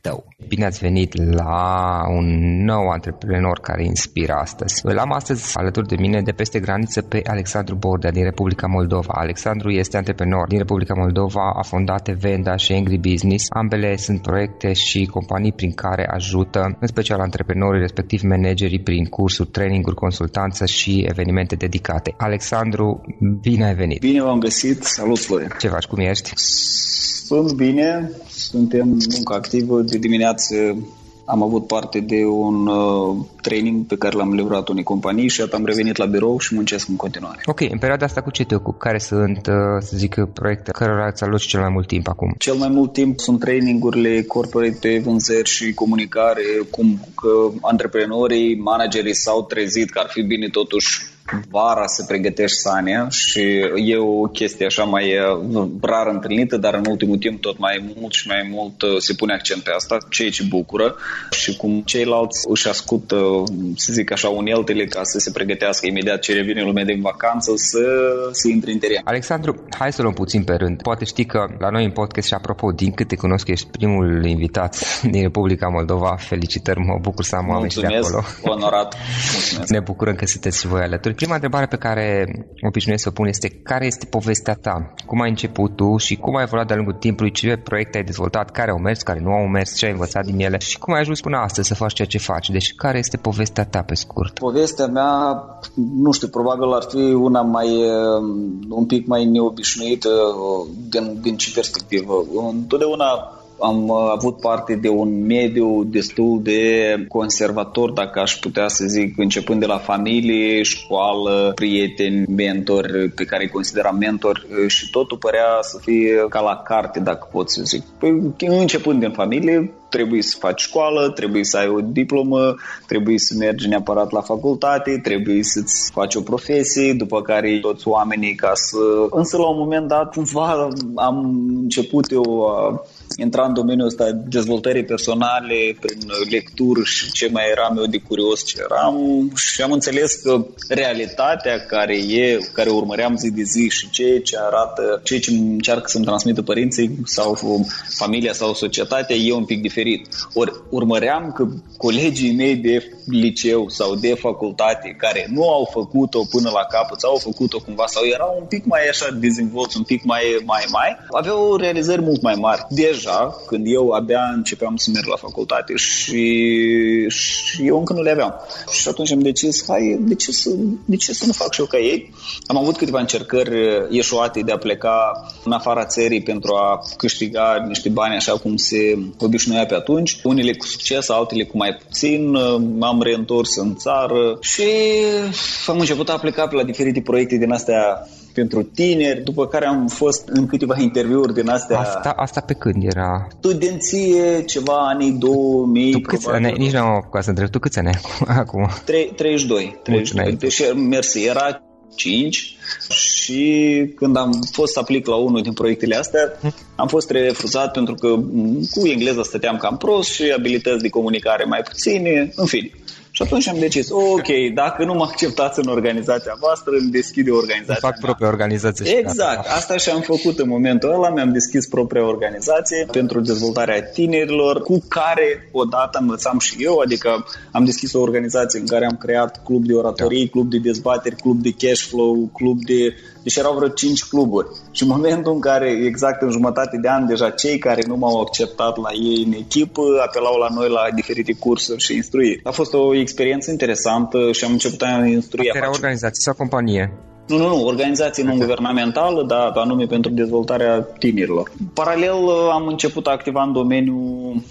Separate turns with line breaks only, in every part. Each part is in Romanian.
tău. Bine ați venit la un nou antreprenor care inspiră astăzi. Îl am astăzi alături de mine de peste graniță pe Alexandru Bordea din Republica Moldova. Alexandru este antreprenor din Republica Moldova, a fondat Venda și Angry Business. Ambele sunt proiecte și companii prin care ajută în special antreprenorii, respectiv managerii prin cursuri, traininguri, consultanță și evenimente dedicate. Alexandru, bine ai venit!
Bine v-am găsit! Salut, Florin!
Ce faci? Cum ești?
Sunt bine, suntem muncă activă. De dimineață am avut parte de un uh, training pe care l-am livrat unei companii și am revenit la birou și muncesc în continuare.
Ok, în perioada asta cu ce te ocupi? Care sunt, uh, să zic, proiecte cărora îți aloci cel mai mult timp acum?
Cel mai mult timp sunt trainingurile corporate pe vânzări și comunicare, cum că antreprenorii, managerii s-au trezit că ar fi bine totuși vara să pregătești Sania și e o chestie așa mai uh, rar întâlnită, dar în ultimul timp tot mai mult și mai mult uh, se pune accent pe asta, ceea ce bucură și cum ceilalți își ascultă, să zic așa, uneltele ca să se pregătească imediat ce revine lumea din vacanță să, să intre în teren.
Alexandru, hai să luăm puțin pe rând. Poate știi că la noi în podcast și apropo, din câte cunosc, ești primul invitat din Republica Moldova. Felicitări, mă bucur să am oameni
de
acolo.
onorat. Mulțumesc.
Ne bucurăm că sunteți și voi alături. Prima întrebare pe care obișnuiesc să o pun este care este povestea ta? Cum ai început tu și cum ai evoluat de-a lungul timpului? Ce proiecte ai dezvoltat? Care au mers, care nu au mers? Ce ai învățat din ele? Și cum ai ajuns până astăzi să faci ceea ce faci? Deci care este povestea ta pe scurt?
Povestea mea, nu știu, probabil ar fi una mai un pic mai neobișnuită din, din ce perspectivă. Întotdeauna am uh, avut parte de un mediu destul de conservator, dacă aș putea să zic, începând de la familie, școală, prieteni, mentori pe care îi consideram mentor uh, și totul părea să fie ca la carte, dacă pot să zic. Păi, începând din familie, trebuie să faci școală, trebuie să ai o diplomă, trebuie să mergi neapărat la facultate, trebuie să-ți faci o profesie, după care toți oamenii ca să... Însă la un moment dat, cumva, am început eu a intra în domeniul ăsta dezvoltării personale prin lectură și ce mai eram eu de curios ce eram și am înțeles că realitatea care e, care urmăream zi de zi și ce ce arată, ce ce încearcă să-mi transmită părinții sau familia sau societatea e un pic diferit. Ori urmăream că colegii mei de liceu sau de facultate care nu au făcut-o până la capăt sau au făcut-o cumva sau erau un pic mai așa dezvolți, un pic mai mai mai, aveau realizări mult mai mari. Deja, când eu abia începeam să merg la facultate și, și eu încă nu le aveam. Și atunci am decis, hai, de ce, să, de ce să nu fac și eu ca ei? Am avut câteva încercări ieșuate de a pleca în afara țării pentru a câștiga niște bani așa cum se obișnuia pe atunci. Unele cu succes, altele cu mai puțin. M-am reîntors în țară și am început a pleca pe la diferite proiecte din astea pentru tineri, după care am fost în câteva interviuri din astea.
Asta, asta pe când era?
Studenție, ceva anii 2000.
Tu câți ani, nici nu am apucat să întreb, tu câți ani ai acum?
3, 32. 32. Deci, mersi, era 5 și când am fost să aplic la unul din proiectele astea, am fost refuzat pentru că cu engleza stăteam cam prost și abilități de comunicare mai puține, în fine. Și atunci am decis, ok, dacă nu mă acceptați în organizația voastră, îmi deschid o organizație.
Fac mea. propria organizație.
Exact, asta și am făcut în momentul ăla, mi-am deschis propria organizație pentru dezvoltarea tinerilor, cu care odată învățam și eu, adică am deschis o organizație în care am creat club de oratorii, da. club de dezbateri, club de cash flow, club de deci erau vreo 5 cluburi. Și în momentul în care, exact în jumătate de an, deja cei care nu m-au acceptat la ei în echipă apelau la noi la diferite cursuri și instruiri. A fost o experiență interesantă și am început a instrui.
Asta era organizație sau companie?
Nu, nu, nu, organizație non-guvernamentală, dar anume pentru dezvoltarea tinerilor. Paralel am început a activa în domeniul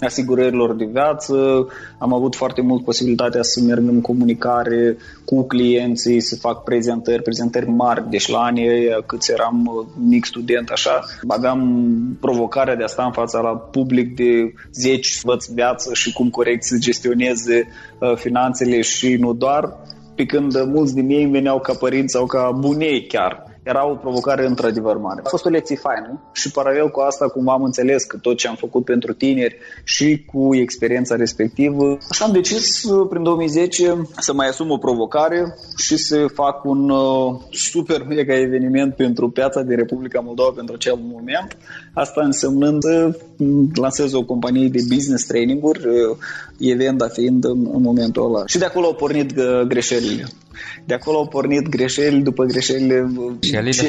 asigurărilor de viață, am avut foarte mult posibilitatea să merg în comunicare cu clienții, să fac prezentări, prezentări mari, deci la anii cât eram uh, mic student, așa, aveam provocarea de a sta în fața la public de 10 văț viață și cum corect să gestioneze uh, finanțele și nu doar, pe când mulți din ei îmi veneau ca părinți sau ca bunei chiar era o provocare într-adevăr mare. A fost o lecție faină și paralel cu asta, cum am înțeles că tot ce am făcut pentru tineri și cu experiența respectivă, așa am decis uh, prin 2010 să mai asum o provocare și să fac un uh, super mega eveniment pentru piața din Republica Moldova pentru acel moment. Asta însemnând să lansez o companie de business training-uri, uh, event fiind în, în momentul ăla. Și de acolo au pornit greșelile. De acolo au pornit greșeli după greșelile. Ce,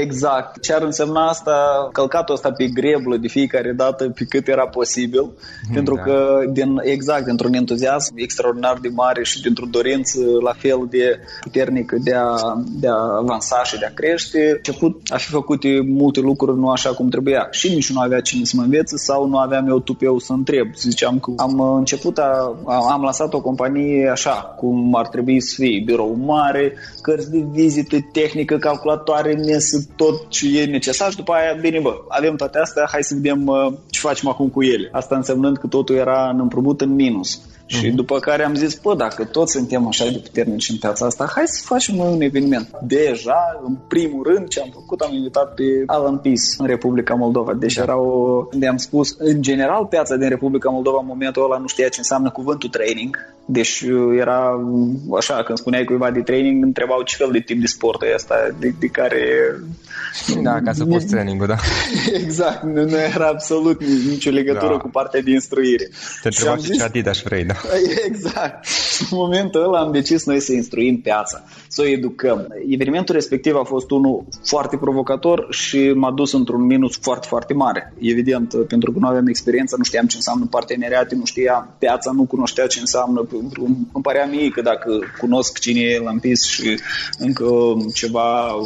exact. Ce ar însemna asta, călcatul ăsta pe greblă de fiecare dată pe cât era posibil, mm, pentru da. că din, exact, dintr-un entuziasm extraordinar de mare și dintr-o dorință la fel de puternică de a, de a avansa și de a crește, a început a fi făcute multe lucruri nu așa cum trebuia. Și nici nu avea cine să mă învețe sau nu aveam eu tupeu să întreb. Ziceam că am început, a, am lansat o companie așa, cum ar trebui să fie, birou birou mare, cărți de vizită, tehnică, calculatoare, mesă, tot ce e necesar și după aia, bine bă, avem toate astea, hai să vedem uh, ce facem acum cu ele. Asta însemnând că totul era în împrumut în minus. Și mm-hmm. după care am zis, bă, dacă toți suntem așa de puternici în piața asta, hai să facem noi un eveniment. Deja, în primul rând, ce am făcut, am invitat pe Alan Peace în Republica Moldova. Deci da. era o, unde am spus, în general, piața din Republica Moldova în momentul ăla nu știa ce înseamnă cuvântul training. Deci uh, era așa, când spuneai cuiva de training, întrebau ce fel de tip de sport e asta, de, de care...
Da, ca să poți training da.
exact, nu, nu era absolut nicio legătură da. cu partea de instruire.
Te întrebau ce zis... Adidas vrei, da.
Exact. În momentul ăla am decis noi să instruim piața, să o educăm. Evenimentul respectiv a fost unul foarte provocator și m-a dus într-un minus foarte, foarte mare. Evident, pentru că nu aveam experiență, nu știam ce înseamnă parteneriate, nu știam, piața nu cunoștea ce înseamnă. Îmi părea mie că dacă cunosc cine e Lampis și încă ceva,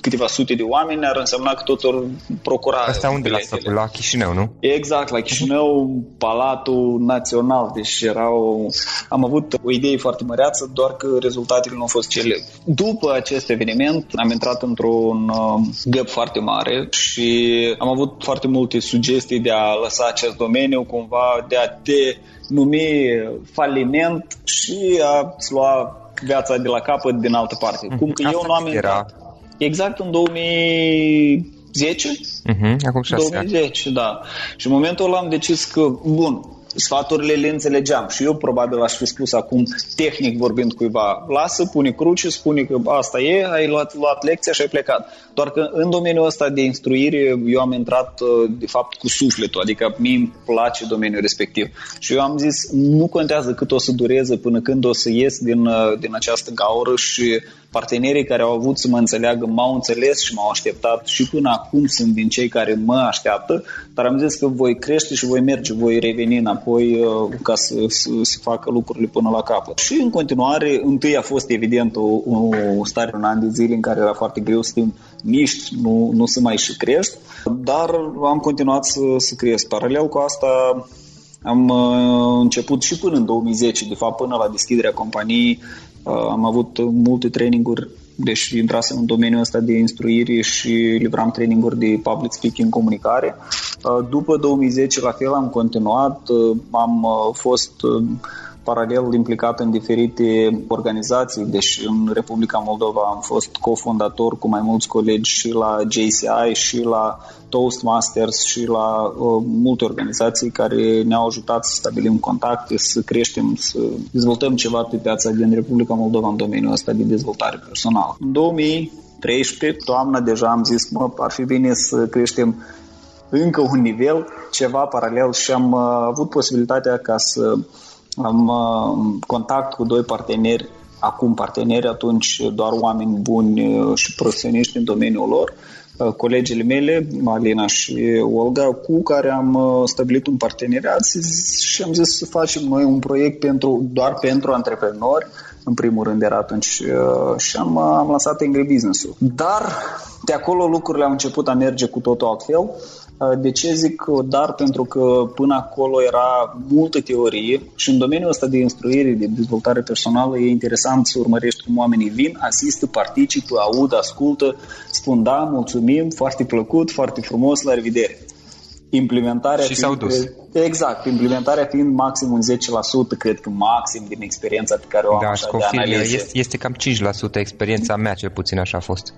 câteva sute de oameni, ar însemna că totul procura.
Asta unde l-ați făcut? La Chișinău, nu?
Exact, la Chișinău, Palatul Național, deci erau, am avut o idee foarte măreață, doar că rezultatele nu au fost cele. După acest eveniment am intrat într-un uh, gap foarte mare și am avut foarte multe sugestii de a lăsa acest domeniu, cumva de a te numi faliment și a lua viața de la capăt din altă parte. Cum că Asta eu nu am intrat. Exact în 2010.
Uh-huh, acum
2010, ani. da. Și în momentul ăla am decis că, bun, sfaturile le înțelegeam și eu probabil aș fi spus acum, tehnic vorbind cuiva, lasă, pune cruce, spune că asta e, ai luat, luat lecția și ai plecat. Doar că în domeniul ăsta de instruire eu am intrat uh, de fapt cu sufletul, adică mie îmi place domeniul respectiv. Și eu am zis, nu contează cât o să dureze până când o să ies din, uh, din această gaură și partenerii care au avut să mă înțeleagă m-au înțeles și m-au așteptat și până acum sunt din cei care mă așteaptă, dar am zis că voi crește și voi merge, voi reveni înapoi uh, ca să, să, să facă lucrurile până la capăt. Și în continuare, întâi a fost evident o, o stare un an de zile în care era foarte greu să fim miști, nu, nu să mai și crești, dar am continuat să, să cresc. Paralel cu asta am uh, început și până în 2010, de fapt până la deschiderea companiei, uh, am avut multe traininguri, deci intrasem în domeniul ăsta de instruire și livram traininguri de public speaking, comunicare. Uh, după 2010, la fel, am continuat, am fost paralel implicat în diferite organizații, deci în Republica Moldova am fost cofondator cu mai mulți colegi și la JCI și la Toastmasters și la uh, multe organizații care ne-au ajutat să stabilim contacte, să creștem, să dezvoltăm ceva pe piața din Republica Moldova în domeniul ăsta de dezvoltare personală. În 2013, toamna, deja am zis, mă, ar fi bine să creștem încă un nivel, ceva paralel și am uh, avut posibilitatea ca să am uh, contact cu doi parteneri, acum parteneri, atunci doar oameni buni uh, și profesioniști în domeniul lor, uh, colegele mele, Alina și Olga, cu care am stabilit un parteneriat și am zis să facem noi un proiect pentru, doar pentru antreprenori, în primul rând era atunci și am, am lansat Angry Business-ul. Dar de acolo lucrurile au început a merge cu totul altfel. Uh, de ce zic dar? Pentru că până acolo era multă teorie și în domeniul ăsta de instruire, de dezvoltare personală, e interesant să urmărești cum oamenii vin, asistă, participă, aud, ascultă, spun da, mulțumim, foarte plăcut, foarte frumos, la revedere.
Implementarea și s-au dus.
Exact, implementarea fiind maxim un 10%, cred că maxim din experiența pe care o am
da, așa confirm, de analize. Este, este cam 5% experiența mea, cel puțin așa a fost.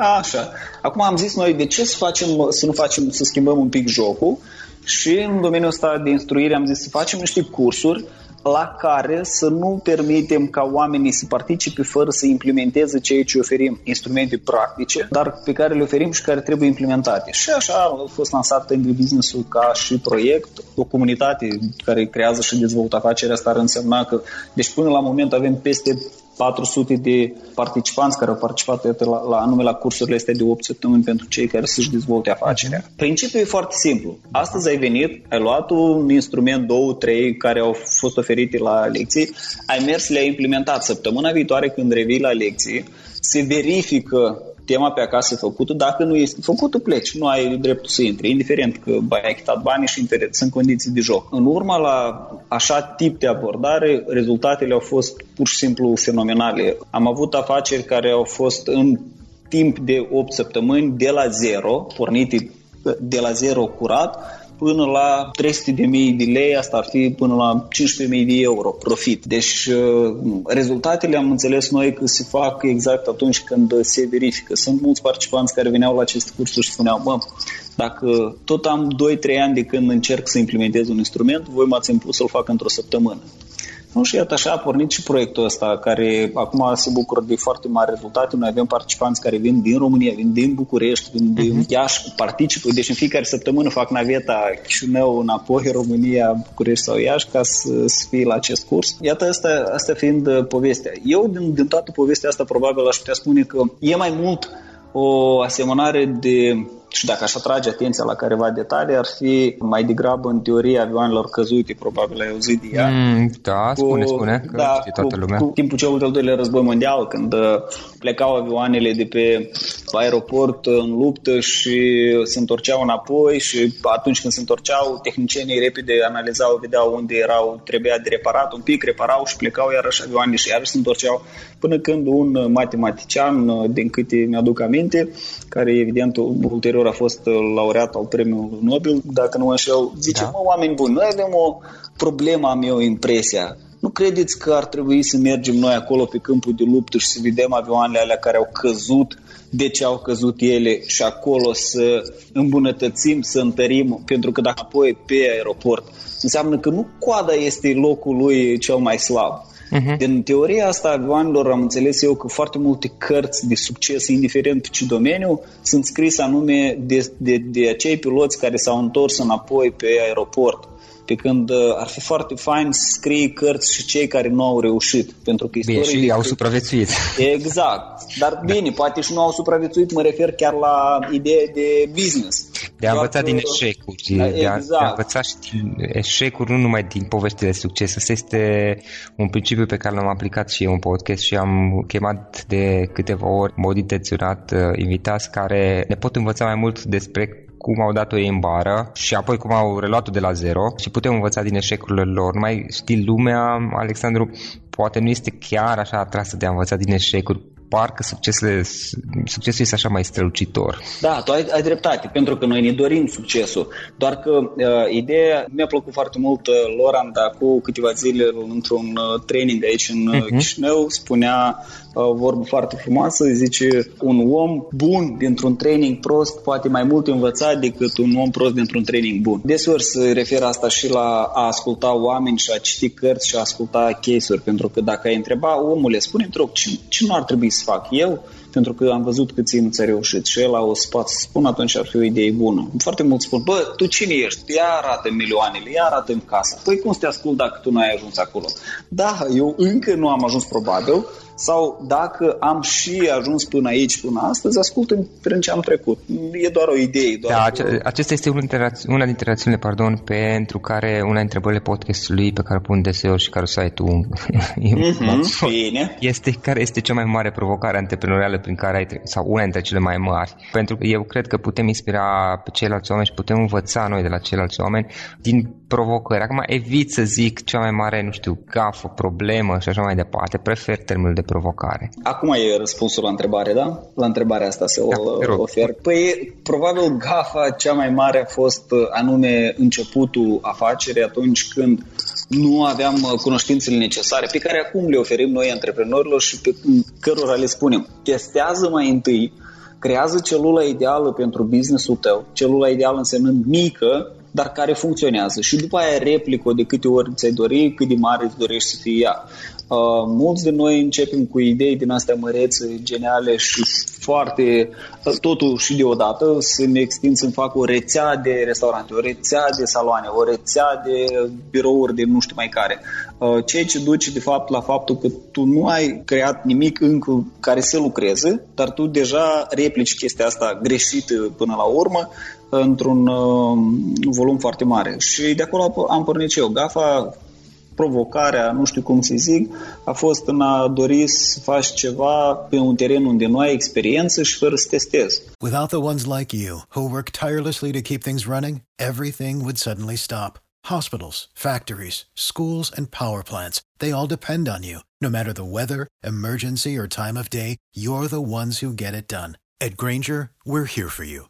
Așa. Acum am zis noi, de ce să, facem, să nu facem, să schimbăm un pic jocul și în domeniul ăsta de instruire am zis să facem niște cursuri la care să nu permitem ca oamenii să participe fără să implementeze ceea ce oferim, instrumente practice, dar pe care le oferim și care trebuie implementate. Și așa a fost lansat Angry Business-ul ca și proiect, o comunitate care creează și dezvoltă afacerea asta ar însemna că, deci până la moment avem peste 400 de participanți care au participat la, la anume la cursurile astea de 8 săptămâni pentru cei care să-și dezvolte afacerea. Principiul e foarte simplu. Astăzi ai venit, ai luat un instrument, două, trei care au fost oferite la lecții, ai mers, le-ai implementat. Săptămâna viitoare când revii la lecții, se verifică tema pe acasă făcută, dacă nu este făcută, pleci, nu ai dreptul să intri, indiferent că ai achitat banii și sunt condiții de joc. În urma la așa tip de abordare, rezultatele au fost pur și simplu fenomenale. Am avut afaceri care au fost în timp de 8 săptămâni de la zero, pornite de la zero curat, până la 300 de mii de lei, asta ar fi până la 15 mii de euro profit. Deci uh, rezultatele am înțeles noi că se fac exact atunci când se verifică. Sunt mulți participanți care veneau la aceste cursuri și spuneau, bă, dacă tot am 2-3 ani de când încerc să implementez un instrument, voi m-ați impus să-l fac într-o săptămână. Nu, și iată așa a pornit și proiectul ăsta, care acum se bucură de foarte mari rezultate. Noi avem participanți care vin din România, vin din București, vin din uh-huh. Iași, participă. Deci în fiecare săptămână fac naveta Chișinău înapoi, România, București sau Iași, ca să, să fie la acest curs. Iată asta, asta fiind uh, povestea. Eu, din, din toată povestea asta, probabil aș putea spune că e mai mult o asemănare de și dacă aș atrage atenția la careva detalii, ar fi mai degrabă în teoria avioanelor căzute, probabil ai auzit de ea.
Mm, da, cu, spune, spune, că da, știe toată lumea.
Cu, cu timpul celui de-al doilea război mondial, când uh, plecau avioanele de pe aeroport în luptă și se întorceau înapoi și atunci când se întorceau, tehnicienii repede analizau, vedeau unde erau, trebuia de reparat un pic, reparau și plecau iarăși avioanele și iarăși se întorceau până când un matematician, uh, din câte mi-aduc aminte, care evident ulterior anterior a fost uh, laureat al premiului Nobel, dacă nu așa, zice, da. mă, oameni buni, noi avem o problemă, am eu impresia. Nu credeți că ar trebui să mergem noi acolo pe câmpul de luptă și să vedem avioanele alea care au căzut, de ce au căzut ele și acolo să îmbunătățim, să întărim, pentru că dacă apoi pe aeroport înseamnă că nu coada este locul lui cel mai slab. Uh-huh. Din teoria asta a avioanelor am înțeles eu că foarte multe cărți de succes, indiferent ce domeniu, sunt scrise anume de, de, de acei piloți care s-au întors înapoi pe aeroport. Pe când uh, ar fi foarte fain să scrie cărți și cei care nu au reușit. Pentru că
bine, și de... au supraviețuit.
Exact. Dar da. bine, poate și nu au supraviețuit, mă refer chiar la ideea de business.
De a învăța din eșecuri. Da, de, a, exact. de a învăța și din eșecuri, nu numai din povești de succes. Asta este un principiu pe care l-am aplicat și eu în podcast și am chemat de câteva ori mod intenționat uh, invitați care ne pot învăța mai mult despre cum au dat-o ei în bară și apoi cum au reluat-o de la zero și putem învăța din eșecurile lor. Nu mai știi lumea, Alexandru, poate nu este chiar așa atrasă de a învăța din eșecuri, parcă succesele, succesul este așa mai strălucitor.
Da, tu ai, ai dreptate, pentru că noi ne dorim succesul. Doar că uh, ideea, mi-a plăcut foarte mult uh, Loran, dar cu câteva zile într-un uh, training aici în uh, uh-huh. Chișinău, spunea uh, o vorbă foarte frumoasă, zice un om bun dintr-un training prost poate mai mult învăța decât un om prost dintr-un training bun. Deseori se referă asta și la a asculta oameni și a citi cărți și a asculta case-uri, pentru că dacă ai întreba omule, spune-mi rog, ce, ce nu ar trebui să să fac eu, pentru că am văzut că ție nu ți-a reușit și el o să poată să spun, atunci ar fi o idee bună. Foarte mulți spun, bă, tu cine ești? Ia arată milioanele, ia arată în casa. Păi cum să te ascult dacă tu nu ai ajuns acolo? Da, eu încă nu am ajuns probabil, sau dacă am și ajuns până aici, până astăzi, ascult prin ce am trecut. E doar o idee. Doar
da, ace- acesta este una dintre, una dintre rațiunile pardon, pentru care una dintre întrebările podcastului pe care pun deseori și care o să ai tu
mm-hmm, bine.
este care este cea mai mare provocare antreprenorială prin care ai tre- sau una dintre cele mai mari. Pentru că eu cred că putem inspira pe ceilalți oameni și putem învăța noi de la ceilalți oameni din provocări. Acum evit să zic cea mai mare, nu știu, gafă, problemă și așa mai departe. Prefer termenul de provocare.
Acum e răspunsul la întrebare, da? La întrebarea asta să da, o ofer. Păi, probabil gafa cea mai mare a fost uh, anume începutul afacerii atunci când nu aveam uh, cunoștințele necesare pe care acum le oferim noi antreprenorilor și pe cărora le spunem. Testează mai întâi, creează celula ideală pentru businessul tău, celula ideală însemnând mică, dar care funcționează și după aia replică de câte ori ți-ai dori, cât de mare îți dorești să fie ea. Uh, mulți de noi începem cu idei din astea mărețe, geniale și foarte, uh, totul și deodată, să ne extind să fac o rețea de restaurante, o rețea de saloane, o rețea de birouri de nu știu mai care. Uh, ceea ce duce de fapt la faptul că tu nu ai creat nimic încă care să lucreze, dar tu deja replici chestia asta greșită până la urmă într-un uh, volum foarte mare. Și de acolo am pornit și eu. GAFA provocarea, nu știu cum să zic, a fost în a dori să faci ceva pe un teren unde nu ai experiență și fără să testezi.
Without the ones like you, who work tirelessly to keep things running, everything would suddenly stop. Hospitals, factories, schools, and power plants, they all depend on you. No matter the weather, emergency, or time of day, you're the ones who get it done. At Granger, we're here for you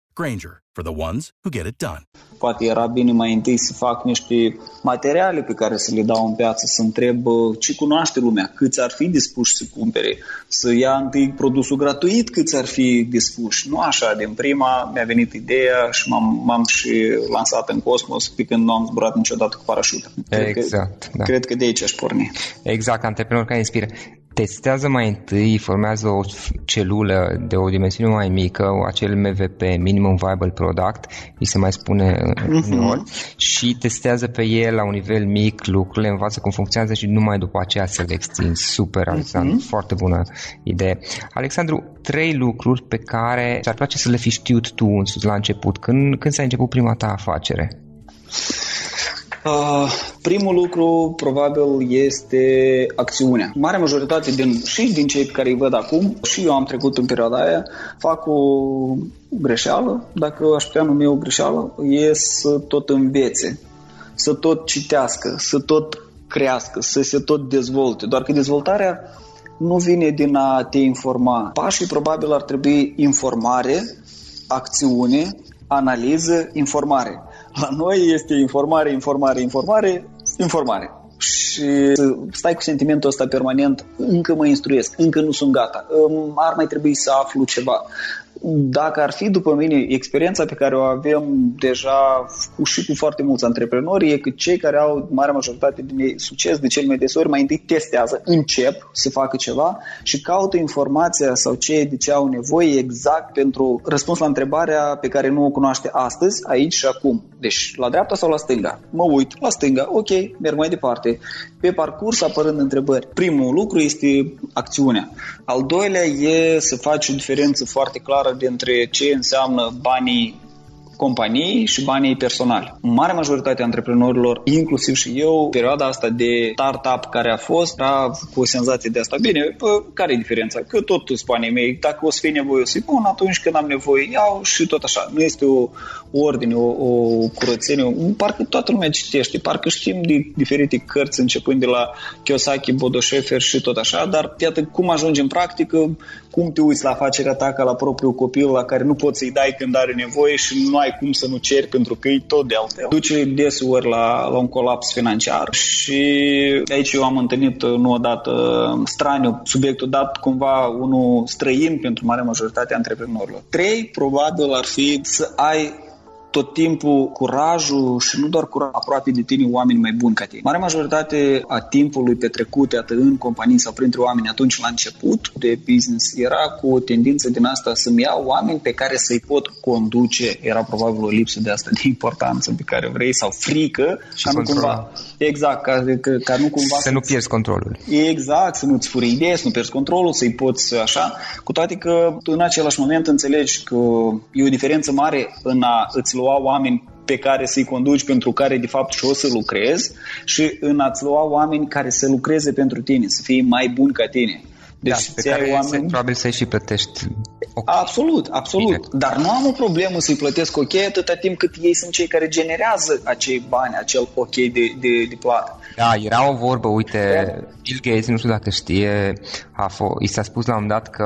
Granger, for the ones who get it done.
Poate era bine mai întâi să fac niște materiale pe care să le dau în piață, să întreb uh, ce cunoaște lumea, câți ar fi dispuși să cumpere, să ia întâi produsul gratuit, câți ar fi dispuși. Nu așa, din prima mi-a venit ideea și m-am, m-am și lansat în cosmos pe când nu am zburat niciodată cu parașută. Cred
exact.
Că, da. Cred că de aici aș porni.
Exact, antreprenor care inspiră testează mai întâi, formează o celulă de o dimensiune mai mică, acel MVP, Minimum Viable Product, îi se mai spune uh-huh. și testează pe el la un nivel mic lucrurile, învață cum funcționează și numai după aceea să le extinzi. Super, Alexandru, uh-huh. foarte bună idee. Alexandru, trei lucruri pe care ți-ar place să le fi știut tu însuți la început, când, când s-a început prima ta afacere?
Uh, primul lucru probabil este acțiunea. Marea majoritate din, și din cei pe care îi văd acum, și eu am trecut în perioada aia, fac o greșeală, dacă aș putea numi o greșeală, e să tot învețe, să tot citească, să tot crească, să se tot dezvolte. Doar că dezvoltarea nu vine din a te informa. Pașii probabil ar trebui informare, acțiune, analiză, informare. La noi este informare, informare, informare, informare. Și stai cu sentimentul ăsta permanent, încă mă instruiesc, încă nu sunt gata, ar mai trebui să aflu ceva dacă ar fi, după mine, experiența pe care o avem deja cu, și cu foarte mulți antreprenori, e că cei care au marea majoritate din succes de cel mai des ori mai întâi testează, încep să facă ceva și caută informația sau ce de ce au nevoie exact pentru răspuns la întrebarea pe care nu o cunoaște astăzi, aici și acum. Deci, la dreapta sau la stânga? Mă uit, la stânga, ok, merg mai departe. Pe parcurs apărând întrebări. Primul lucru este acțiunea. Al doilea e să faci o diferență foarte clară dintre ce înseamnă banii companii și banii personali. Marea majoritate a antreprenorilor, inclusiv și eu, perioada asta de startup care a fost, era cu o senzație de asta. Bine, pă, care e diferența? Că tot sunt banii mei. Dacă o să fie nevoie, o să bun, atunci când am nevoie, iau și tot așa. Nu este o ordine, o, o curățenie. Parcă toată lumea citește, parcă știm de diferite cărți, începând de la Kiyosaki, Bodo Schäfer și tot așa, dar iată cum ajungi în practică, cum te uiți la afacerea ta ca la propriul copil la care nu poți să-i dai când are nevoie și nu ai cum să nu ceri pentru că e tot de altfel. Duce deseori la, la un colaps financiar și aici eu am întâlnit nu odată straniu subiectul dat cumva unul străin pentru mare majoritate a antreprenorilor. Trei, probabil, ar fi să ai tot timpul curajul și nu doar curajul aproape de tine oameni mai buni ca tine. Mare majoritate a timpului petrecut atât în companii sau printre oameni atunci la început de business era cu o tendință din asta să-mi iau oameni pe care să-i pot conduce. Era probabil o lipsă de asta de importanță pe care vrei sau frică
și ca nu cumva
exact, ca, ca, ca nu cumva
să nu pierzi controlul.
Exact, să nu-ți furi idee, să nu pierzi controlul, să-i poți așa, cu toate că în același moment înțelegi că e o diferență mare în a îți lua oameni pe care să-i conduci, pentru care de fapt și o să lucrezi și în a-ți lua oameni care să lucreze pentru tine, să fie mai buni ca tine.
Deci da, pe care oameni... se, probabil să-i și plătești
okay. Absolut, absolut. Bine. Dar nu am o problemă să-i plătesc ok atâta timp cât ei sunt cei care generează acei bani, acel ok de, de, de plată.
Da, era o vorbă, uite, Bill Gates, nu știu dacă știe, a f- i s-a spus la un dat că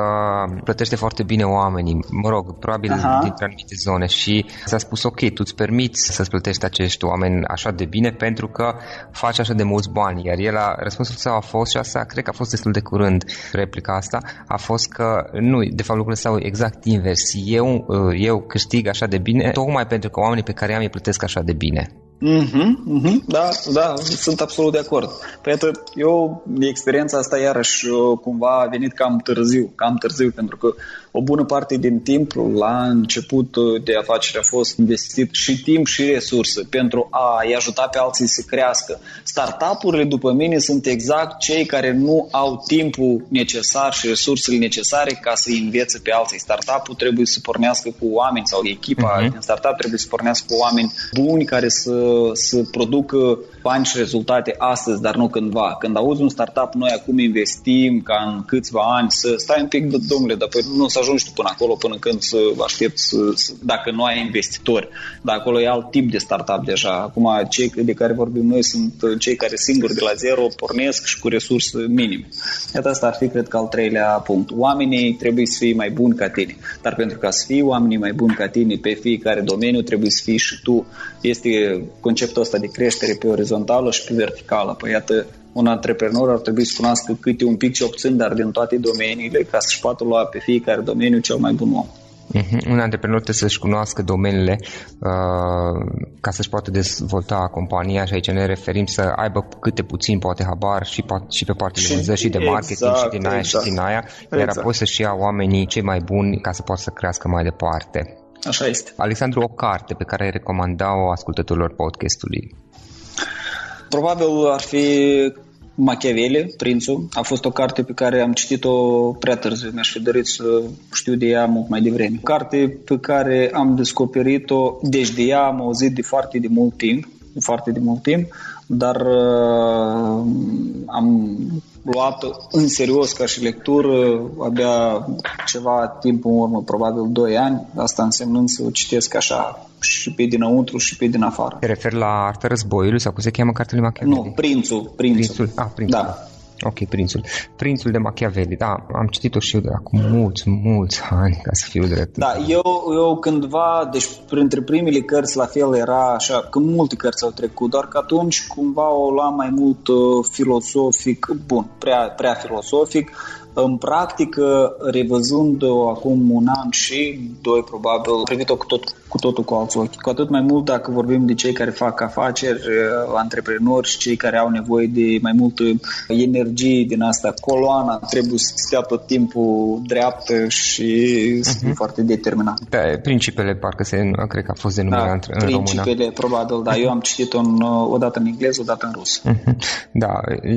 plătește foarte bine oamenii, mă rog, probabil Aha. dintre anumite zone și s-a spus ok, tu îți permiți să-ți plătești acești oameni așa de bine pentru că faci așa de mulți bani, iar el a, răspunsul său a fost și asta cred că a fost destul de curând, replica asta, a fost că nu, de fapt lucrurile stau exact invers, eu, eu câștig așa de bine tocmai pentru că oamenii pe care am îi plătesc așa de bine.
Mhm, mhm, da, da, sunt absolut de acord. Păi eu, experiența asta iarăși uh, cumva a venit cam târziu, cam târziu, pentru că o bună parte din timp la început uh, de afacere a fost investit și timp și resurse pentru a-i ajuta pe alții să crească. Startup-urile, după mine, sunt exact cei care nu au timpul necesar și resursele necesare ca să învețe pe alții. Startup-ul trebuie să pornească cu oameni sau echipa uh-huh. din startup trebuie să pornească cu oameni buni care să să producă bani și rezultate astăzi, dar nu cândva. Când auzi un startup, noi acum investim ca în câțiva ani să stai un pic, domnule, dar păi nu o să ajungi tu până acolo până când să aștept să, să, dacă nu ai investitori. Dar acolo e alt tip de startup deja. Acum cei de care vorbim noi sunt cei care singuri de la zero pornesc și cu resurse minime. Iată asta ar fi, cred că, al treilea punct. Oamenii trebuie să fie mai buni ca tine. Dar pentru ca să fii oamenii mai buni ca tine pe fiecare domeniu, trebuie să fii și tu. Este conceptul ăsta de creștere pe orizontală și pe verticală. Păi iată, un antreprenor ar trebui să cunoască câte un pic ce obțin, dar din toate domeniile, ca să-și poată lua pe fiecare domeniu cel mai bun om.
Uh-huh. Un antreprenor trebuie să-și cunoască domeniile uh, ca să-și poată dezvolta compania și aici ne referim să aibă câte puțin poate habar și, și pe partea de vânzări și de marketing exact, și din aia exact, și din aia, iar exact. apoi să-și ia oamenii cei mai buni ca să poată să crească mai departe.
Așa este.
Alexandru, o carte pe care ai recomanda-o ascultătorilor podcastului?
Probabil ar fi Machiavelli, Prințul. A fost o carte pe care am citit-o prea târziu. Mi-aș fi dorit să știu de ea mult mai devreme. Carte pe care am descoperit-o, deci de ea am auzit de foarte de mult timp, foarte de mult timp, dar uh, am luat în serios ca și lectură abia ceva timp în urmă, probabil 2 ani, asta însemnând să o citesc așa și pe dinăuntru și pe din afară.
Te referi la Arta Războiului sau cum se cheamă cartele Machiavelli?
Nu, Prințul. Prințul. prințul.
Ah, Prințul. Da. Ok, Prințul. Prințul de Machiavelli, da, am citit-o și eu de acum mulți, mulți ani, ca să fiu drept.
Da, eu, eu cândva, deci printre primele cărți la fel era așa, că multe cărți au trecut, doar că atunci cumva o luam mai mult uh, filosofic, bun, prea, prea filosofic, în practică, revăzând-o acum un an și doi, probabil, privit-o cu, tot, cu totul cu alți ochi. Cu atât mai mult dacă vorbim de cei care fac afaceri, uh, antreprenori și cei care au nevoie de mai multă energie din asta. Coloana trebuie să stea tot timpul dreaptă și să fie uh-huh. foarte determinat.
Da, principele, parcă se, cred că a fost denumirea da, în
principele, română. probabil, da. Uh-huh. Eu am citit-o în, uh, o dată în engleză, o dată în rus. Uh-huh.
Da,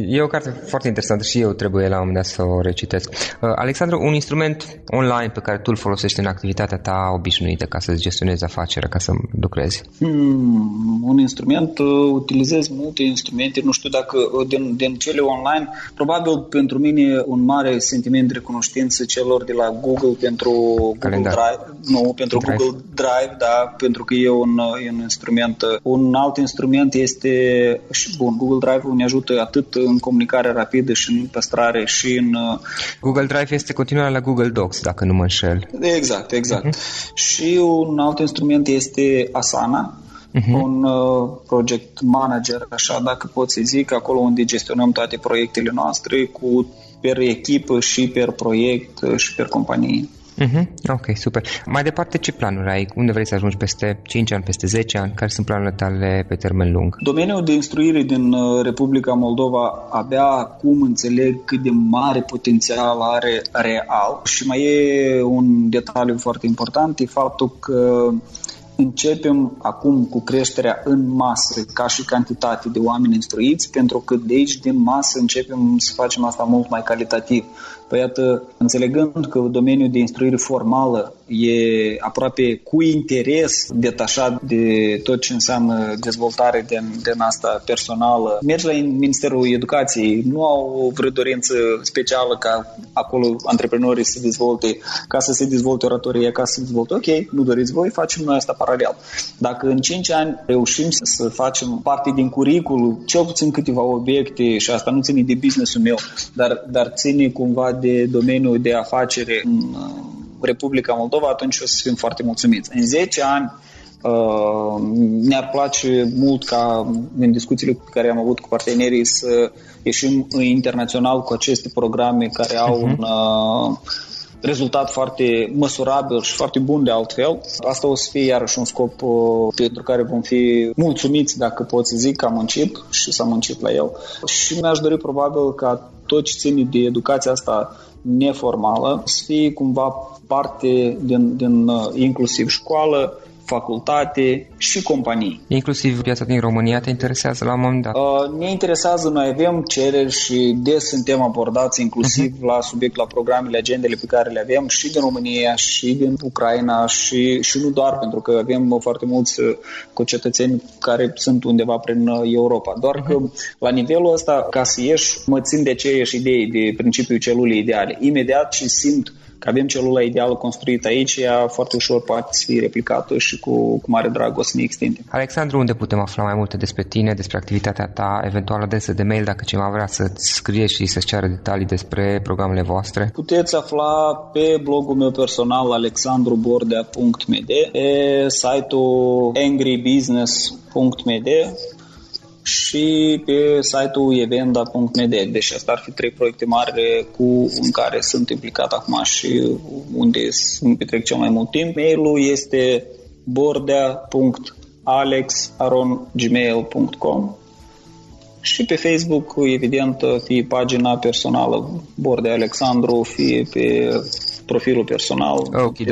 e o carte foarte interesantă și eu trebuie la un moment dat să o recitesc citesc. Uh, Alexandru, un instrument online pe care tu îl folosești în activitatea ta obișnuită ca să-ți gestionezi afacerea, ca să lucrezi?
Hmm, un instrument, uh, utilizez multe instrumente, nu știu dacă uh, din, din cele online, probabil pentru mine un mare sentiment de recunoștință celor de la Google pentru Calendar. Google Drive, nu, pentru Drive. Google Drive, da, pentru că e un, e un instrument. Un alt instrument este, și bun, Google Drive ne ajută atât în comunicare rapidă și în păstrare și în
Google Drive este continuarea la Google Docs, dacă nu mă înșel.
Exact, exact. Uh-huh. Și un alt instrument este Asana, uh-huh. un uh, project manager, așa dacă pot să zic, acolo unde gestionăm toate proiectele noastre cu per echipă și per proiect și per companie.
Uh-huh. Ok, super. Mai departe, ce planuri ai? Unde vrei să ajungi peste 5 ani, peste 10 ani? Care sunt planurile tale pe termen lung?
Domeniul de instruire din uh, Republica Moldova abia acum înțeleg cât de mare potențial are real și mai e un detaliu foarte important, e faptul că începem acum cu creșterea în masă, ca și cantitate de oameni instruiți, pentru că de aici, din masă, începem să facem asta mult mai calitativ. Păi iată, înțelegând că domeniul de instruire formală e aproape cu interes detașat de tot ce înseamnă dezvoltare din, din asta personală. Mergi la Ministerul Educației, nu au o vreo dorință specială ca acolo antreprenorii să dezvolte, ca să se dezvolte oratoria, ca să se dezvolte. Ok, nu doriți voi, facem noi asta paralel. Dacă în 5 ani reușim să facem parte din curicul, cel puțin câteva obiecte, și asta nu ține de business-ul meu, dar, dar ține cumva de domeniul de afacere în Republica Moldova, atunci o să fim foarte mulțumiți. În 10 ani uh, ne-ar place mult ca în discuțiile pe care am avut cu partenerii să ieșim internațional cu aceste programe care au uh-huh. un rezultat foarte măsurabil și foarte bun de altfel. Asta o să fie iarăși un scop uh, pentru care vom fi mulțumiți, dacă pot să zic, că am muncit și s-a muncit la el. Și mi-aș dori probabil ca tot ce ține de educația asta neformală să fie cumva parte din, din uh, inclusiv școală, facultate și companii.
Inclusiv piața din România te interesează la un moment dat?
Uh, ne interesează, noi avem cereri și des suntem abordați inclusiv uh-huh. la subiect, la programele, agendele pe care le avem și din România și din Ucraina și, și nu doar, pentru că avem foarte mulți uh, cetățeni care sunt undeva prin uh, Europa. Doar uh-huh. că la nivelul ăsta, ca să ieși, mă țin de aceeași idei de principiul celulei ideale. Imediat și simt că avem celula ideală construită aici, ea foarte ușor poate fi replicată și cu, cu mare drag o să ne extindem.
Alexandru, unde putem afla mai multe despre tine, despre activitatea ta, eventual adresă de mail dacă cineva vrea să-ți scrie și să-ți ceară detalii despre programele voastre?
Puteți afla pe blogul meu personal alexandrubordea.md, pe site-ul angrybusiness.md și pe site-ul evenda.md. Deci astea ar fi trei proiecte mari cu, în care sunt implicat acum și unde sunt petrec cel mai mult timp. Mailul este bordea.alex.gmail.com și pe Facebook, evident, fie pagina personală Bordea Alexandru, fie pe profilul personal.
Okay,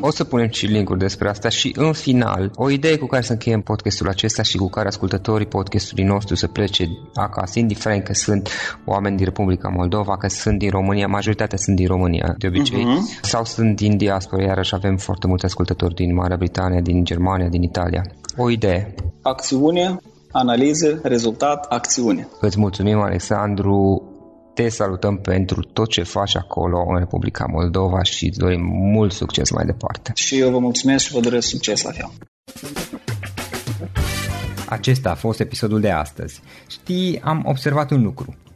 o să punem și linkuri despre asta și în final, o idee cu care să încheiem podcastul acesta și cu care ascultătorii podcastului nostru să plece acasă, indiferent că sunt oameni din Republica Moldova, că sunt din România, majoritatea sunt din România de obicei, uh-huh. sau sunt din diaspora, iarăși avem foarte mulți ascultători din Marea Britanie, din Germania, din Italia. O idee.
Acțiune, analiză, rezultat, acțiune.
Îți mulțumim, Alexandru te salutăm pentru tot ce faci acolo în Republica Moldova și îți dorim mult succes mai departe.
Și eu vă mulțumesc și vă doresc succes la fel.
Acesta a fost episodul de astăzi. Știi, am observat un lucru.